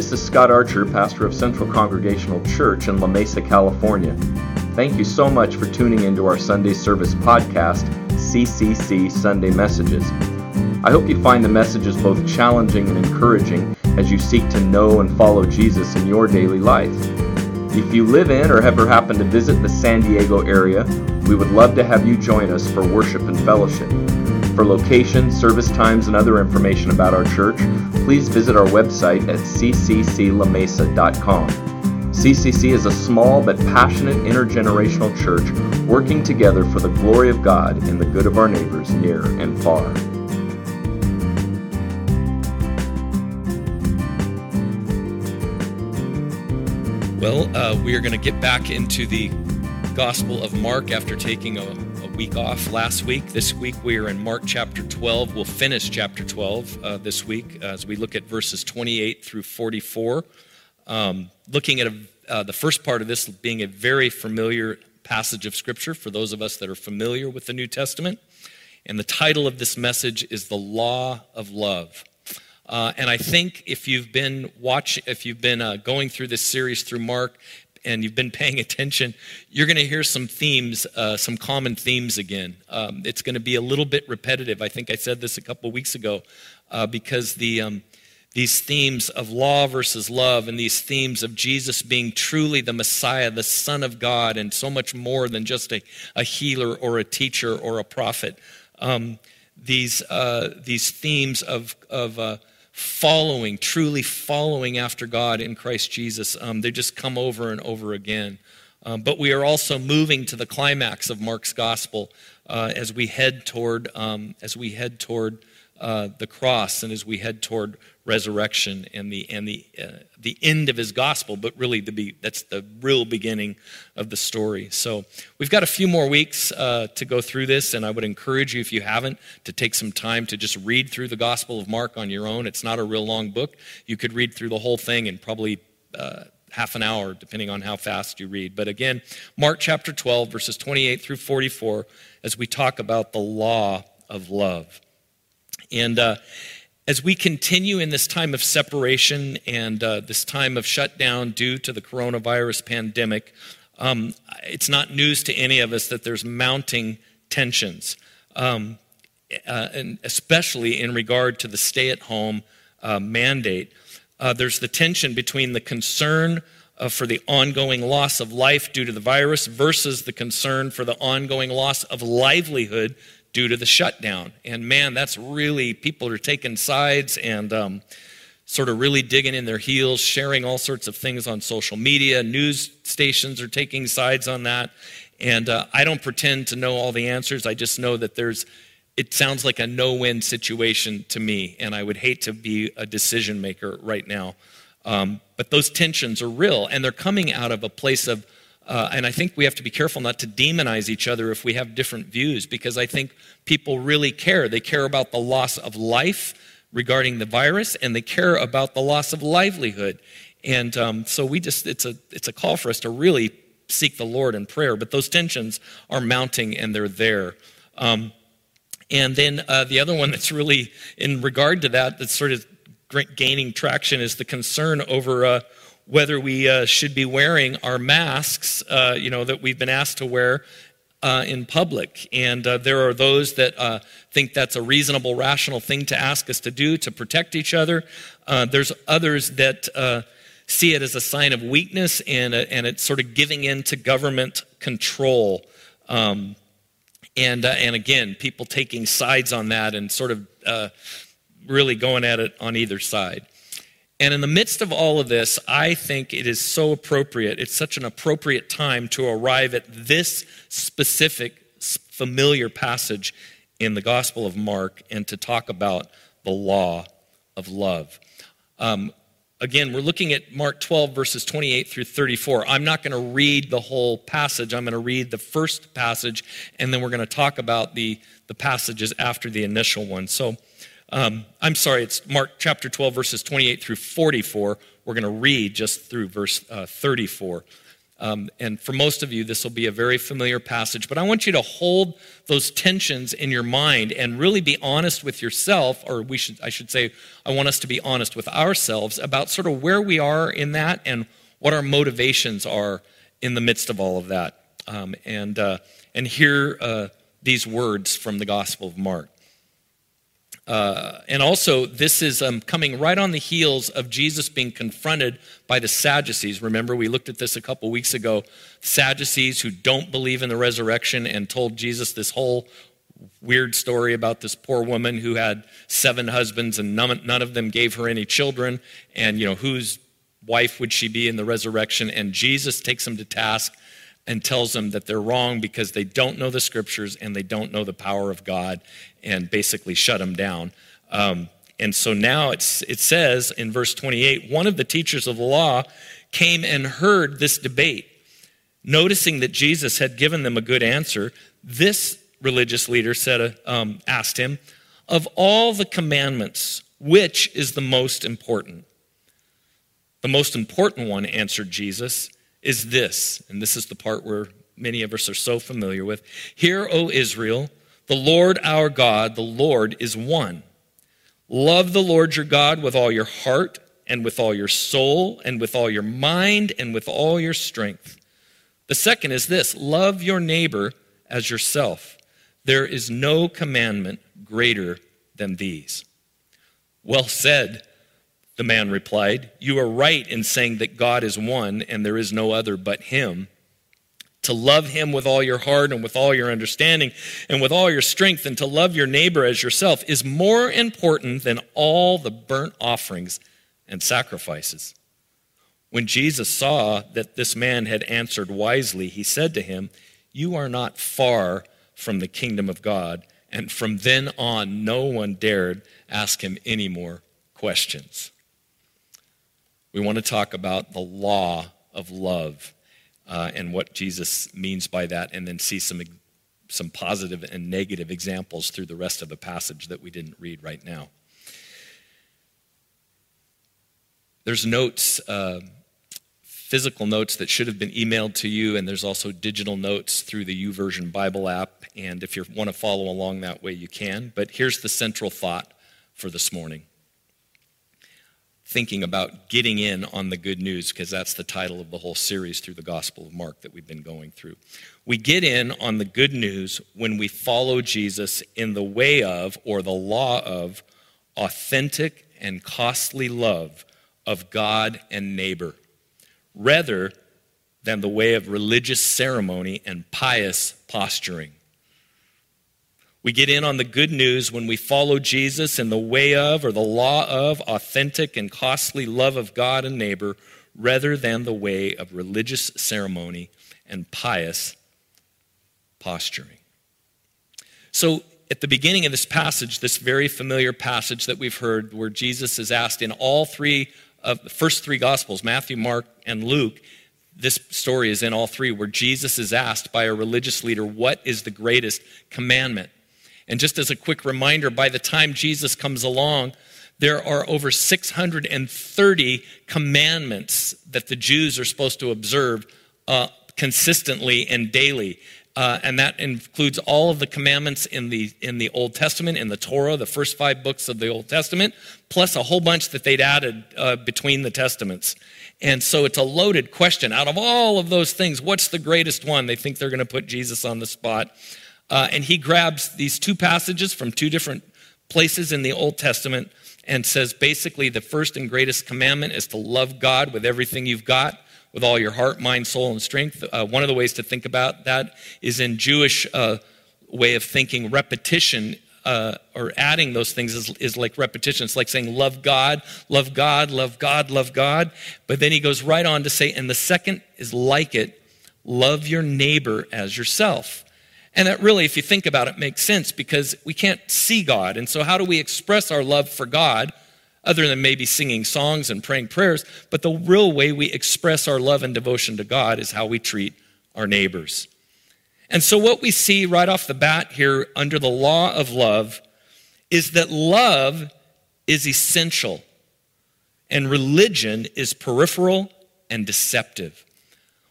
This is Scott Archer, pastor of Central Congregational Church in La Mesa, California. Thank you so much for tuning into our Sunday service podcast, CCC Sunday Messages. I hope you find the messages both challenging and encouraging as you seek to know and follow Jesus in your daily life. If you live in or ever happen to visit the San Diego area, we would love to have you join us for worship and fellowship. For location, service times, and other information about our church, please visit our website at ccclamesa.com. CCC is a small but passionate intergenerational church working together for the glory of God and the good of our neighbors near and far. Well, uh, we are going to get back into the Gospel of Mark after taking a, a, week off last week. This week we are in Mark chapter 12. We'll finish chapter 12 uh, this week as we look at verses 28 through 44. Um, looking at a, uh, the first part of this being a very familiar passage of Scripture for those of us that are familiar with the New Testament. And the title of this message is The Law of Love. Uh, and I think if you've been watching, if you've been uh, going through this series through Mark, and you've been paying attention, you're going to hear some themes, uh, some common themes again. Um, it's going to be a little bit repetitive. I think I said this a couple weeks ago, uh, because the um, these themes of law versus love, and these themes of Jesus being truly the Messiah, the Son of God, and so much more than just a, a healer or a teacher or a prophet. Um, these uh, these themes of of uh, following, truly following after God in Christ Jesus. Um, they just come over and over again. Um, but we are also moving to the climax of Mark's gospel uh, as we head toward um, as we head toward uh, the cross and as we head toward resurrection and the and the uh, the end of his gospel, but really the be, that's the real beginning of the story. So we've got a few more weeks uh, to go through this, and I would encourage you, if you haven't, to take some time to just read through the Gospel of Mark on your own. It's not a real long book. You could read through the whole thing in probably uh, half an hour, depending on how fast you read. But again, Mark chapter 12, verses 28 through 44, as we talk about the law of love. And uh, as we continue in this time of separation and uh, this time of shutdown due to the coronavirus pandemic, um, it's not news to any of us that there's mounting tensions, um, uh, and especially in regard to the stay at home uh, mandate. Uh, there's the tension between the concern uh, for the ongoing loss of life due to the virus versus the concern for the ongoing loss of livelihood due to the shutdown. And man, that's really, people are taking sides and um, sort of really digging in their heels, sharing all sorts of things on social media. News stations are taking sides on that. And uh, I don't pretend to know all the answers. I just know that there's, it sounds like a no win situation to me. And I would hate to be a decision maker right now. Um, but those tensions are real, and they're coming out of a place of uh, and I think we have to be careful not to demonize each other if we have different views, because I think people really care. They care about the loss of life regarding the virus, and they care about the loss of livelihood. And um, so we just, it's a, it's a call for us to really seek the Lord in prayer. But those tensions are mounting and they're there. Um, and then uh, the other one that's really in regard to that, that's sort of gaining traction, is the concern over. Uh, whether we uh, should be wearing our masks, uh, you know, that we've been asked to wear uh, in public. And uh, there are those that uh, think that's a reasonable, rational thing to ask us to do to protect each other. Uh, there's others that see it as a sign of weakness and, and it's sort of giving in to government control. Um, and, and again, people taking sides on that and sort of really going at it on either side. And in the midst of all of this, I think it is so appropriate. It's such an appropriate time to arrive at this specific, familiar passage in the Gospel of Mark and to talk about the law of love. Um, again, we're looking at Mark 12, verses 28 through 34. I'm not going to read the whole passage. I'm going to read the first passage, and then we're going to talk about the, the passages after the initial one. So, um, I'm sorry, it's Mark chapter 12, verses 28 through 44. We're going to read just through verse uh, 34. Um, and for most of you, this will be a very familiar passage, but I want you to hold those tensions in your mind and really be honest with yourself, or we should, I should say, I want us to be honest with ourselves about sort of where we are in that and what our motivations are in the midst of all of that. Um, and, uh, and hear uh, these words from the Gospel of Mark. Uh, and also, this is um, coming right on the heels of Jesus being confronted by the Sadducees. Remember, we looked at this a couple weeks ago. Sadducees who don't believe in the resurrection and told Jesus this whole weird story about this poor woman who had seven husbands and none, none of them gave her any children. And, you know, whose wife would she be in the resurrection? And Jesus takes them to task and tells them that they're wrong because they don't know the scriptures and they don't know the power of God and basically shut them down. Um, and so now it's, it says in verse 28 one of the teachers of the law came and heard this debate. Noticing that Jesus had given them a good answer, this religious leader said, um, asked him, Of all the commandments, which is the most important? The most important one, answered Jesus is this, and this is the part where many of us are so familiar with. Hear, O Israel, the Lord our God, the Lord is one. Love the Lord your God with all your heart and with all your soul and with all your mind and with all your strength. The second is this love your neighbor as yourself. There is no commandment greater than these. Well said, the man replied, You are right in saying that God is one and there is no other but Him. To love Him with all your heart and with all your understanding and with all your strength, and to love your neighbor as yourself is more important than all the burnt offerings and sacrifices. When Jesus saw that this man had answered wisely, he said to him, You are not far from the kingdom of God. And from then on, no one dared ask him any more questions we want to talk about the law of love uh, and what Jesus means by that, and then see some, some positive and negative examples through the rest of the passage that we didn't read right now. There's notes, uh, physical notes that should have been emailed to you, and there's also digital notes through the YouVersion Bible app. And if you want to follow along that way, you can. But here's the central thought for this morning thinking about getting in on the good news, because that's the title of the whole series through the Gospel of Mark that we've been going through. We get in on the good news when we follow Jesus in the way of, or the law of, authentic and costly love of God and neighbor, rather than the way of religious ceremony and pious posturing. We get in on the good news when we follow Jesus in the way of or the law of authentic and costly love of God and neighbor rather than the way of religious ceremony and pious posturing. So, at the beginning of this passage, this very familiar passage that we've heard, where Jesus is asked in all three of the first three Gospels Matthew, Mark, and Luke this story is in all three, where Jesus is asked by a religious leader, What is the greatest commandment? And just as a quick reminder, by the time Jesus comes along, there are over 630 commandments that the Jews are supposed to observe uh, consistently and daily. Uh, and that includes all of the commandments in the in the Old Testament, in the Torah, the first five books of the Old Testament, plus a whole bunch that they'd added uh, between the testaments. And so it's a loaded question. Out of all of those things, what's the greatest one? They think they're going to put Jesus on the spot. Uh, and he grabs these two passages from two different places in the Old Testament and says basically the first and greatest commandment is to love God with everything you've got, with all your heart, mind, soul, and strength. Uh, one of the ways to think about that is in Jewish uh, way of thinking, repetition uh, or adding those things is, is like repetition. It's like saying, love God, love God, love God, love God. But then he goes right on to say, and the second is like it, love your neighbor as yourself. And that really, if you think about it, makes sense because we can't see God. And so, how do we express our love for God other than maybe singing songs and praying prayers? But the real way we express our love and devotion to God is how we treat our neighbors. And so, what we see right off the bat here under the law of love is that love is essential and religion is peripheral and deceptive.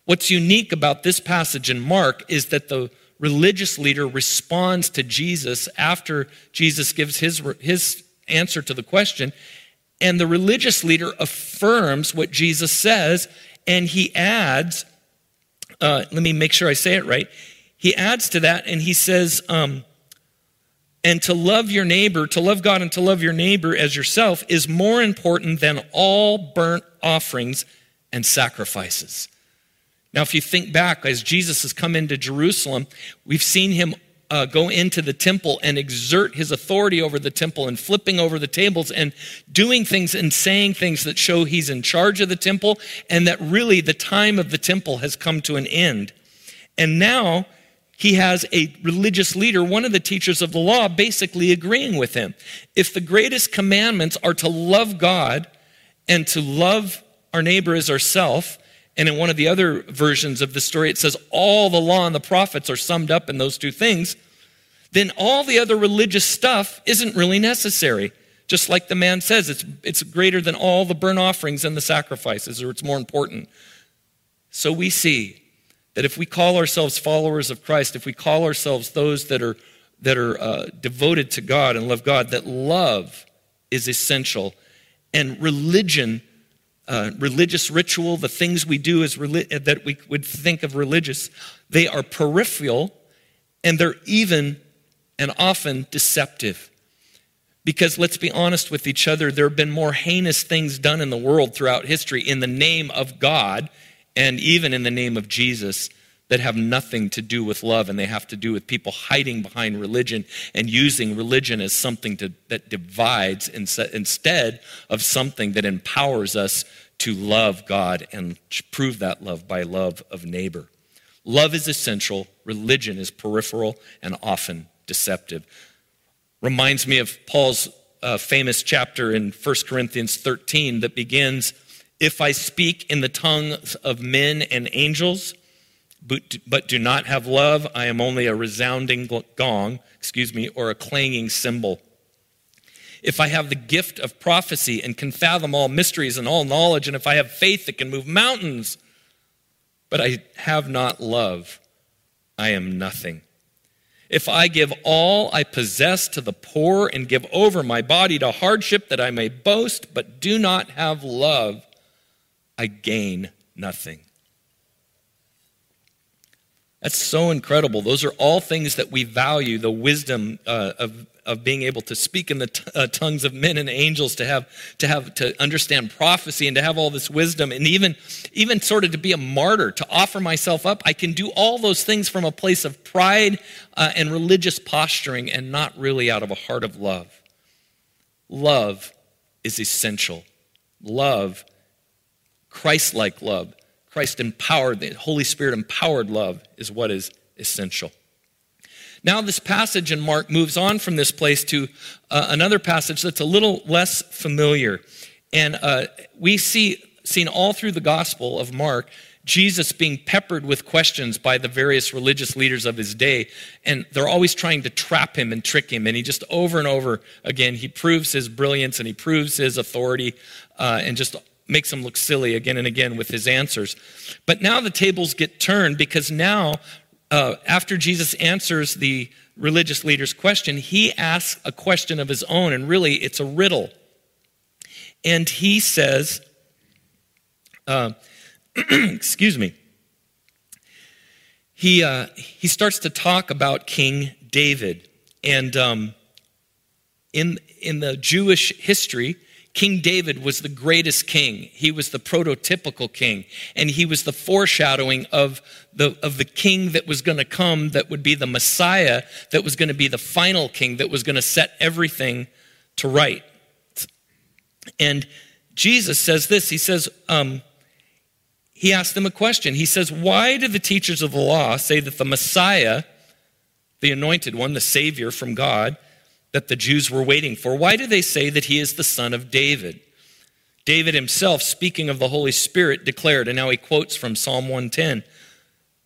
What's unique about this passage in Mark is that the religious leader responds to Jesus after Jesus gives his, his answer to the question. And the religious leader affirms what Jesus says, and he adds, uh, let me make sure I say it right. He adds to that, and he says, um, and to love your neighbor, to love God and to love your neighbor as yourself is more important than all burnt offerings and sacrifices. Now, if you think back, as Jesus has come into Jerusalem, we've seen him uh, go into the temple and exert his authority over the temple and flipping over the tables and doing things and saying things that show he's in charge of the temple and that really the time of the temple has come to an end. And now he has a religious leader, one of the teachers of the law, basically agreeing with him. If the greatest commandments are to love God and to love our neighbor as ourself, and in one of the other versions of the story, it says all the law and the prophets are summed up in those two things, then all the other religious stuff isn't really necessary. Just like the man says, it's, it's greater than all the burnt offerings and the sacrifices, or it's more important. So we see that if we call ourselves followers of Christ, if we call ourselves those that are, that are uh, devoted to God and love God, that love is essential. And religion, uh, religious ritual, the things we do as reli- that we would think of religious, they are peripheral and they're even and often deceptive. Because let's be honest with each other, there have been more heinous things done in the world throughout history in the name of God and even in the name of Jesus that have nothing to do with love and they have to do with people hiding behind religion and using religion as something to, that divides instead of something that empowers us to love God and prove that love by love of neighbor. Love is essential, religion is peripheral and often deceptive. Reminds me of Paul's uh, famous chapter in 1 Corinthians 13 that begins if I speak in the tongues of men and angels, but do not have love, I am only a resounding gong, excuse me, or a clanging cymbal. If I have the gift of prophecy and can fathom all mysteries and all knowledge, and if I have faith that can move mountains, but I have not love, I am nothing. If I give all I possess to the poor and give over my body to hardship that I may boast, but do not have love, I gain nothing. That's so incredible. Those are all things that we value the wisdom uh, of, of being able to speak in the t- uh, tongues of men and angels, to have, to have, to understand prophecy and to have all this wisdom and even, even sort of to be a martyr, to offer myself up. I can do all those things from a place of pride uh, and religious posturing and not really out of a heart of love. Love is essential. Love Christ like love, Christ empowered, the Holy Spirit empowered love is what is essential. Now, this passage in Mark moves on from this place to uh, another passage that's a little less familiar. And uh, we see, seen all through the Gospel of Mark, Jesus being peppered with questions by the various religious leaders of his day. And they're always trying to trap him and trick him. And he just over and over again, he proves his brilliance and he proves his authority uh, and just makes him look silly again and again with his answers. But now the tables get turned because now, uh, after Jesus answers the religious leader's question, he asks a question of his own, and really it's a riddle. And he says, uh, excuse me, he, uh, he starts to talk about King David. And um, in, in the Jewish history, King David was the greatest king. He was the prototypical king. And he was the foreshadowing of the, of the king that was going to come, that would be the Messiah, that was going to be the final king, that was going to set everything to right. And Jesus says this He says, um, He asked them a question. He says, Why do the teachers of the law say that the Messiah, the anointed one, the Savior from God, that the Jews were waiting for. Why do they say that he is the son of David? David himself, speaking of the Holy Spirit, declared, and now he quotes from Psalm 110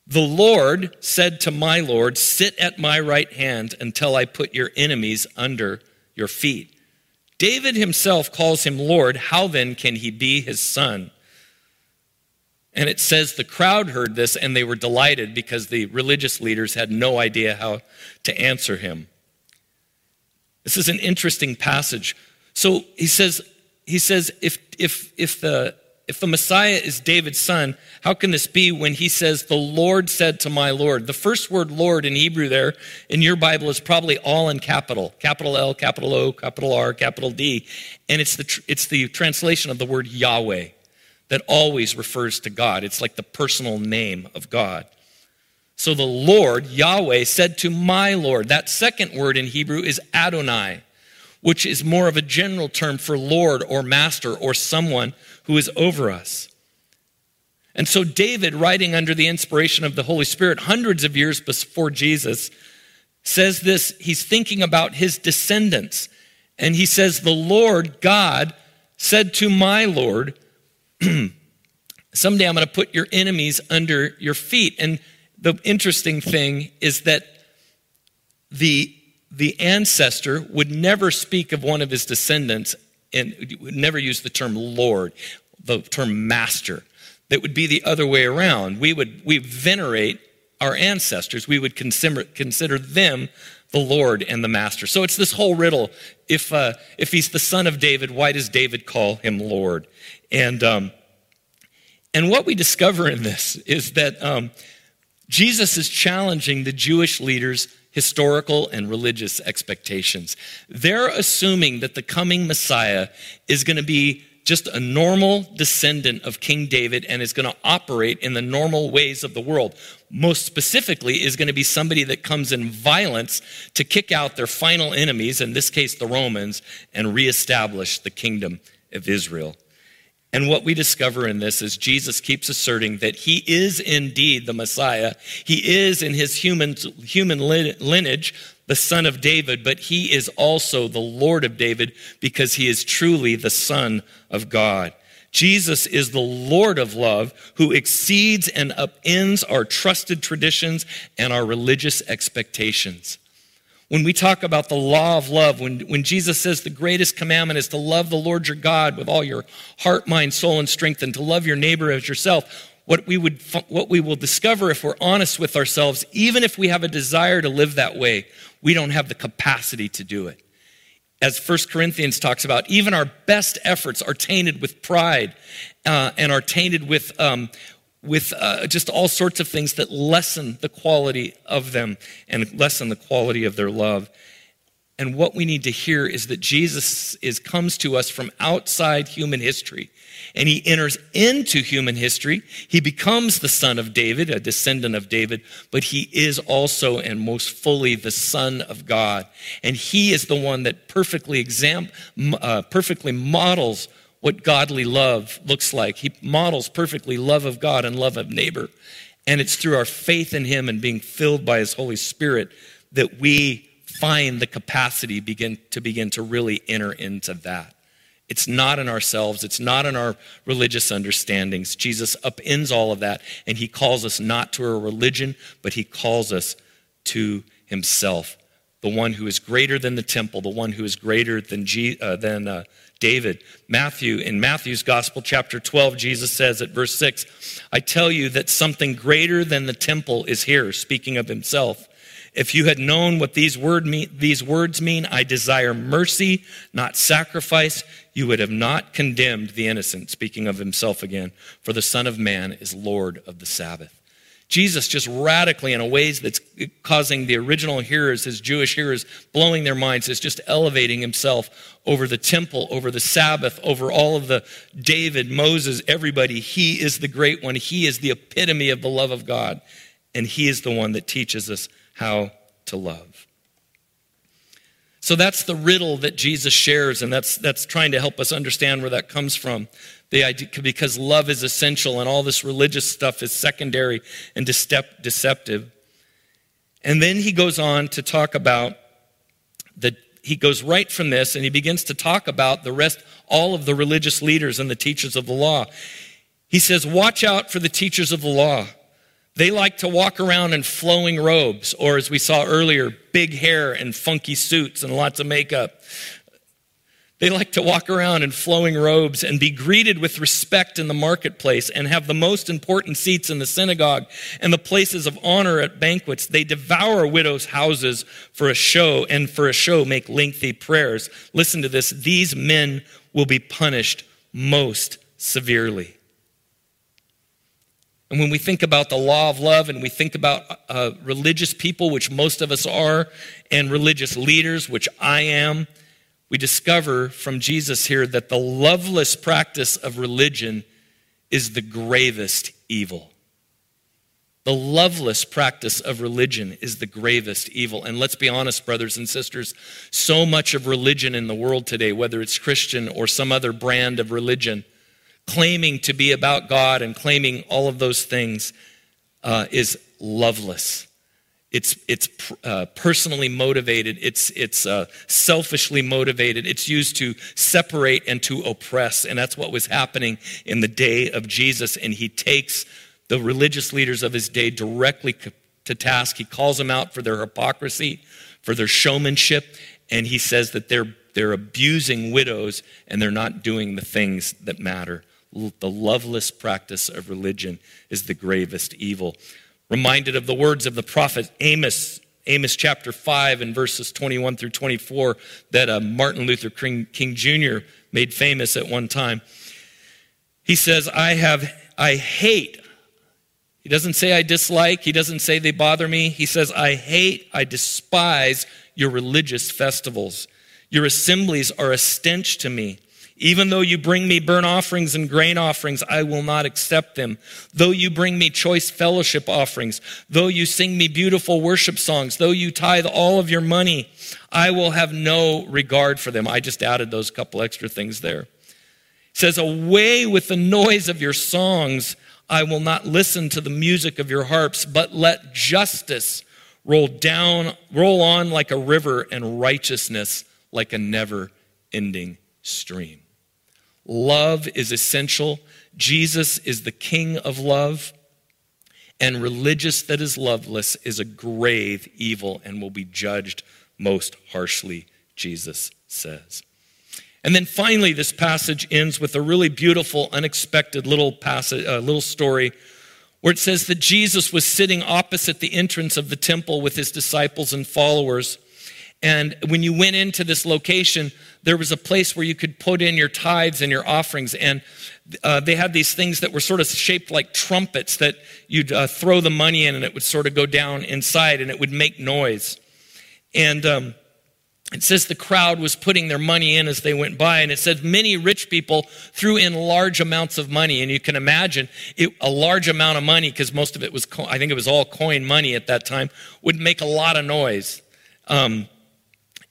The Lord said to my Lord, Sit at my right hand until I put your enemies under your feet. David himself calls him Lord. How then can he be his son? And it says the crowd heard this and they were delighted because the religious leaders had no idea how to answer him. This is an interesting passage. So he says, he says if, if, if, the, if the Messiah is David's son, how can this be when he says, The Lord said to my Lord? The first word Lord in Hebrew there in your Bible is probably all in capital capital L, capital O, capital R, capital D. And it's the, it's the translation of the word Yahweh that always refers to God. It's like the personal name of God. So the Lord, Yahweh, said to my Lord. That second word in Hebrew is Adonai, which is more of a general term for Lord or master or someone who is over us. And so David, writing under the inspiration of the Holy Spirit hundreds of years before Jesus, says this. He's thinking about his descendants. And he says, The Lord God said to my Lord, Someday I'm going to put your enemies under your feet. And the interesting thing is that the, the ancestor would never speak of one of his descendants and would never use the term Lord, the term master. That would be the other way around. We would we venerate our ancestors. We would consider, consider them the Lord and the Master. So it's this whole riddle. If uh, if he's the son of David, why does David call him Lord? And um, and what we discover in this is that um, Jesus is challenging the Jewish leaders' historical and religious expectations. They're assuming that the coming Messiah is going to be just a normal descendant of King David and is going to operate in the normal ways of the world. Most specifically, is going to be somebody that comes in violence to kick out their final enemies, in this case, the Romans, and reestablish the kingdom of Israel. And what we discover in this is Jesus keeps asserting that he is indeed the Messiah. He is in his human, human lineage the son of David, but he is also the Lord of David because he is truly the son of God. Jesus is the Lord of love who exceeds and upends our trusted traditions and our religious expectations. When we talk about the law of love, when, when Jesus says the greatest commandment is to love the Lord your God with all your heart, mind, soul, and strength, and to love your neighbor as yourself, what we, would, what we will discover if we're honest with ourselves, even if we have a desire to live that way, we don't have the capacity to do it. As 1 Corinthians talks about, even our best efforts are tainted with pride uh, and are tainted with, um, with uh, just all sorts of things that lessen the quality of them and lessen the quality of their love. And what we need to hear is that Jesus is, comes to us from outside human history and he enters into human history. He becomes the son of David, a descendant of David, but he is also and most fully the son of God. And he is the one that perfectly exam, uh, perfectly models what godly love looks like. He models perfectly love of God and love of neighbor. And it's through our faith in him and being filled by his Holy Spirit that we find the capacity begin to begin to really enter into that. It's not in ourselves, it's not in our religious understandings. Jesus upends all of that, and he calls us not to a religion, but he calls us to himself, the one who is greater than the temple, the one who is greater than, G, uh, than uh, David. Matthew, in Matthew's Gospel, chapter 12, Jesus says at verse 6, I tell you that something greater than the temple is here, speaking of himself. If you had known what these, word mean, these words mean, I desire mercy, not sacrifice, you would have not condemned the innocent, speaking of himself again, for the Son of Man is Lord of the Sabbath. Jesus just radically, in a ways that's causing the original hearers, his Jewish hearers, blowing their minds, is just elevating himself over the temple, over the Sabbath, over all of the David, Moses, everybody. He is the great one. He is the epitome of the love of God. And he is the one that teaches us how to love. So that's the riddle that Jesus shares, and that's, that's trying to help us understand where that comes from. The idea, because love is essential and all this religious stuff is secondary and deceptive. And then he goes on to talk about the, he goes right from this and he begins to talk about the rest, all of the religious leaders and the teachers of the law. He says, Watch out for the teachers of the law. They like to walk around in flowing robes, or as we saw earlier, big hair and funky suits and lots of makeup. They like to walk around in flowing robes and be greeted with respect in the marketplace and have the most important seats in the synagogue and the places of honor at banquets. They devour widows' houses for a show and for a show make lengthy prayers. Listen to this. These men will be punished most severely. And when we think about the law of love and we think about uh, religious people, which most of us are, and religious leaders, which I am, we discover from Jesus here that the loveless practice of religion is the gravest evil. The loveless practice of religion is the gravest evil. And let's be honest, brothers and sisters, so much of religion in the world today, whether it's Christian or some other brand of religion, claiming to be about God and claiming all of those things, uh, is loveless. It's, it's uh, personally motivated. It's, it's uh, selfishly motivated. It's used to separate and to oppress. And that's what was happening in the day of Jesus. And he takes the religious leaders of his day directly to task. He calls them out for their hypocrisy, for their showmanship. And he says that they're, they're abusing widows and they're not doing the things that matter. The loveless practice of religion is the gravest evil reminded of the words of the prophet Amos, Amos chapter 5 and verses 21 through 24 that uh, Martin Luther King, King Jr. made famous at one time. He says, I have, I hate. He doesn't say I dislike. He doesn't say they bother me. He says, I hate, I despise your religious festivals. Your assemblies are a stench to me. Even though you bring me burnt offerings and grain offerings, I will not accept them. Though you bring me choice fellowship offerings, though you sing me beautiful worship songs, though you tithe all of your money, I will have no regard for them. I just added those couple extra things there. It says, Away with the noise of your songs. I will not listen to the music of your harps, but let justice roll down, roll on like a river and righteousness like a never ending stream. Love is essential. Jesus is the king of love. And religious that is loveless is a grave evil and will be judged most harshly, Jesus says. And then finally, this passage ends with a really beautiful, unexpected little passage, uh, little story where it says that Jesus was sitting opposite the entrance of the temple with his disciples and followers. And when you went into this location, there was a place where you could put in your tithes and your offerings. And uh, they had these things that were sort of shaped like trumpets that you'd uh, throw the money in and it would sort of go down inside and it would make noise. And um, it says the crowd was putting their money in as they went by. And it said many rich people threw in large amounts of money. And you can imagine it, a large amount of money, because most of it was, I think it was all coin money at that time, would make a lot of noise. Um,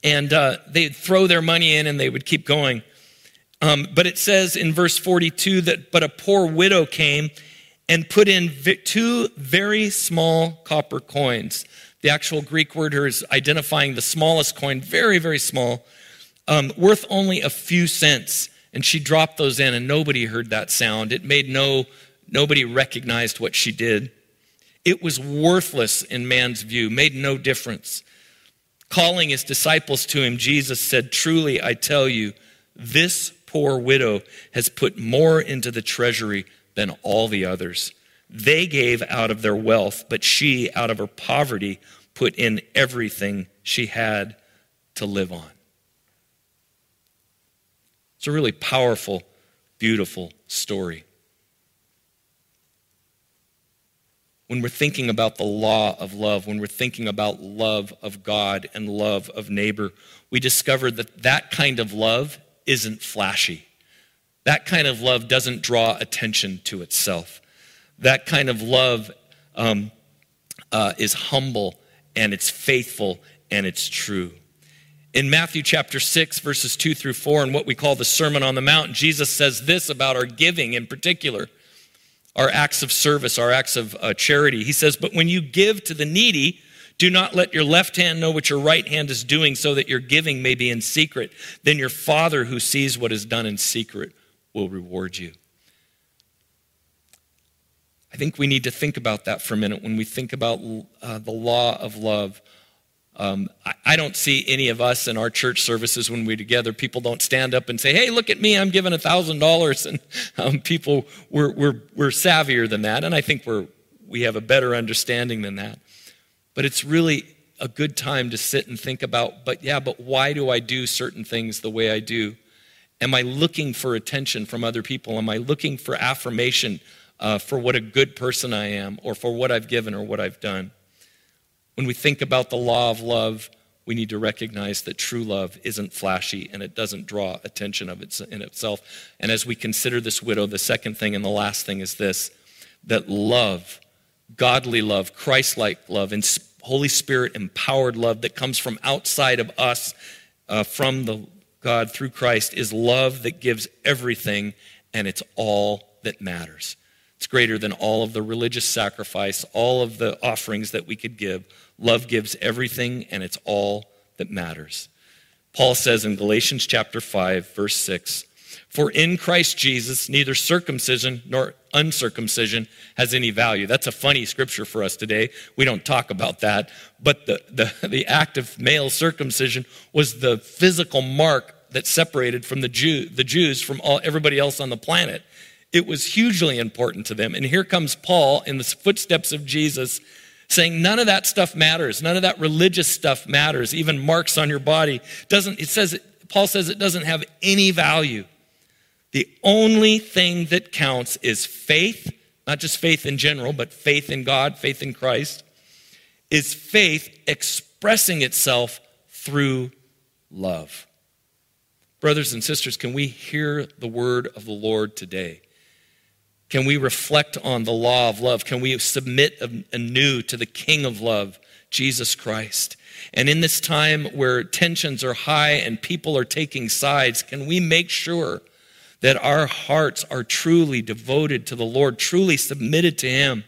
and uh, they'd throw their money in and they would keep going. Um, but it says in verse 42 that, but a poor widow came and put in two very small copper coins. The actual Greek word here is identifying the smallest coin, very, very small, um, worth only a few cents. And she dropped those in, and nobody heard that sound. It made no, nobody recognized what she did. It was worthless in man's view, made no difference. Calling his disciples to him, Jesus said, Truly, I tell you, this poor widow has put more into the treasury than all the others. They gave out of their wealth, but she, out of her poverty, put in everything she had to live on. It's a really powerful, beautiful story. When we're thinking about the law of love, when we're thinking about love of God and love of neighbor, we discover that that kind of love isn't flashy. That kind of love doesn't draw attention to itself. That kind of love um, uh, is humble and it's faithful and it's true. In Matthew chapter 6, verses 2 through 4, in what we call the Sermon on the Mount, Jesus says this about our giving in particular our acts of service, our acts of uh, charity. He says, But when you give to the needy, do not let your left hand know what your right hand is doing, so that your giving may be in secret. Then your Father who sees what is done in secret will reward you. I think we need to think about that for a minute when we think about uh, the law of love. Um, I, I, don't see any of us in our church services when we're together. People don't stand up and say, "Hey, look at me! I'm giving a thousand dollars." And um, people, we're, we're we're savvier than that, and I think we're we have a better understanding than that. But it's really a good time to sit and think about. But yeah, but why do I do certain things the way I do? Am I looking for attention from other people? Am I looking for affirmation uh, for what a good person I am, or for what I've given, or what I've done? When we think about the law of love, we need to recognize that true love isn't flashy and it doesn't draw attention of its, in itself. And as we consider this widow, the second thing and the last thing is this that love, godly love, Christ like love, and Holy Spirit empowered love that comes from outside of us, uh, from the God through Christ, is love that gives everything and it's all that matters. It's greater than all of the religious sacrifice, all of the offerings that we could give. Love gives everything, and it's all that matters. Paul says in Galatians chapter 5, verse 6 For in Christ Jesus, neither circumcision nor uncircumcision has any value. That's a funny scripture for us today. We don't talk about that. But the, the, the act of male circumcision was the physical mark that separated from the, Jew, the Jews from all, everybody else on the planet. It was hugely important to them. And here comes Paul in the footsteps of Jesus saying none of that stuff matters. None of that religious stuff matters. Even marks on your body doesn't, it says, Paul says it doesn't have any value. The only thing that counts is faith, not just faith in general, but faith in God, faith in Christ, is faith expressing itself through love. Brothers and sisters, can we hear the word of the Lord today? Can we reflect on the law of love? Can we submit anew to the King of love, Jesus Christ? And in this time where tensions are high and people are taking sides, can we make sure that our hearts are truly devoted to the Lord, truly submitted to Him?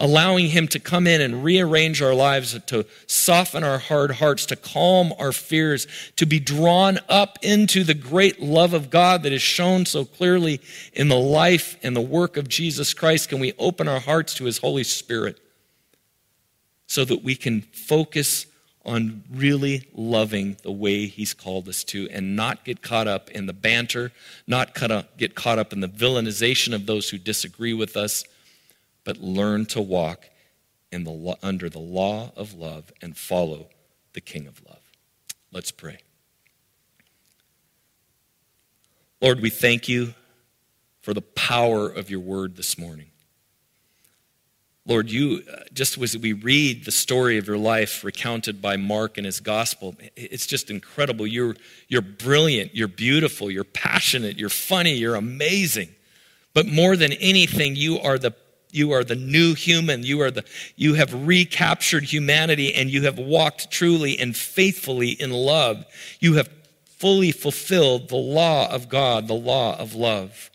Allowing Him to come in and rearrange our lives, to soften our hard hearts, to calm our fears, to be drawn up into the great love of God that is shown so clearly in the life and the work of Jesus Christ. Can we open our hearts to His Holy Spirit so that we can focus on really loving the way He's called us to and not get caught up in the banter, not get caught up in the villainization of those who disagree with us? But learn to walk in the, under the law of love and follow the King of love. Let's pray. Lord, we thank you for the power of your word this morning. Lord, you, uh, just as we read the story of your life recounted by Mark in his gospel, it's just incredible. You're, you're brilliant, you're beautiful, you're passionate, you're funny, you're amazing. But more than anything, you are the you are the new human. You are the you have recaptured humanity and you have walked truly and faithfully in love. You have fully fulfilled the law of God, the law of love.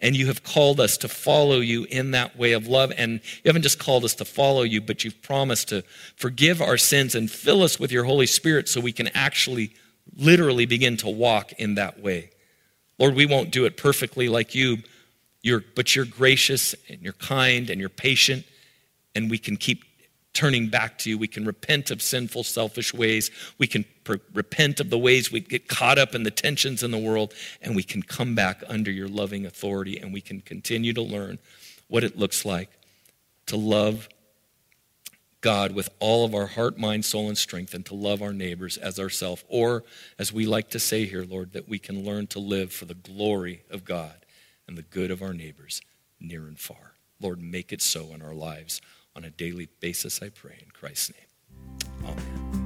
And you have called us to follow you in that way of love. And you haven't just called us to follow you, but you've promised to forgive our sins and fill us with your Holy Spirit so we can actually, literally begin to walk in that way. Lord, we won't do it perfectly like you, you're, but you're gracious and you're kind and you're patient, and we can keep turning back to you. We can repent of sinful, selfish ways. We can repent of the ways we get caught up in the tensions in the world, and we can come back under your loving authority, and we can continue to learn what it looks like to love God with all of our heart, mind, soul, and strength, and to love our neighbors as ourselves. Or, as we like to say here, Lord, that we can learn to live for the glory of God and the good of our neighbors near and far. Lord, make it so in our lives on a daily basis, I pray. In Christ's name. Amen.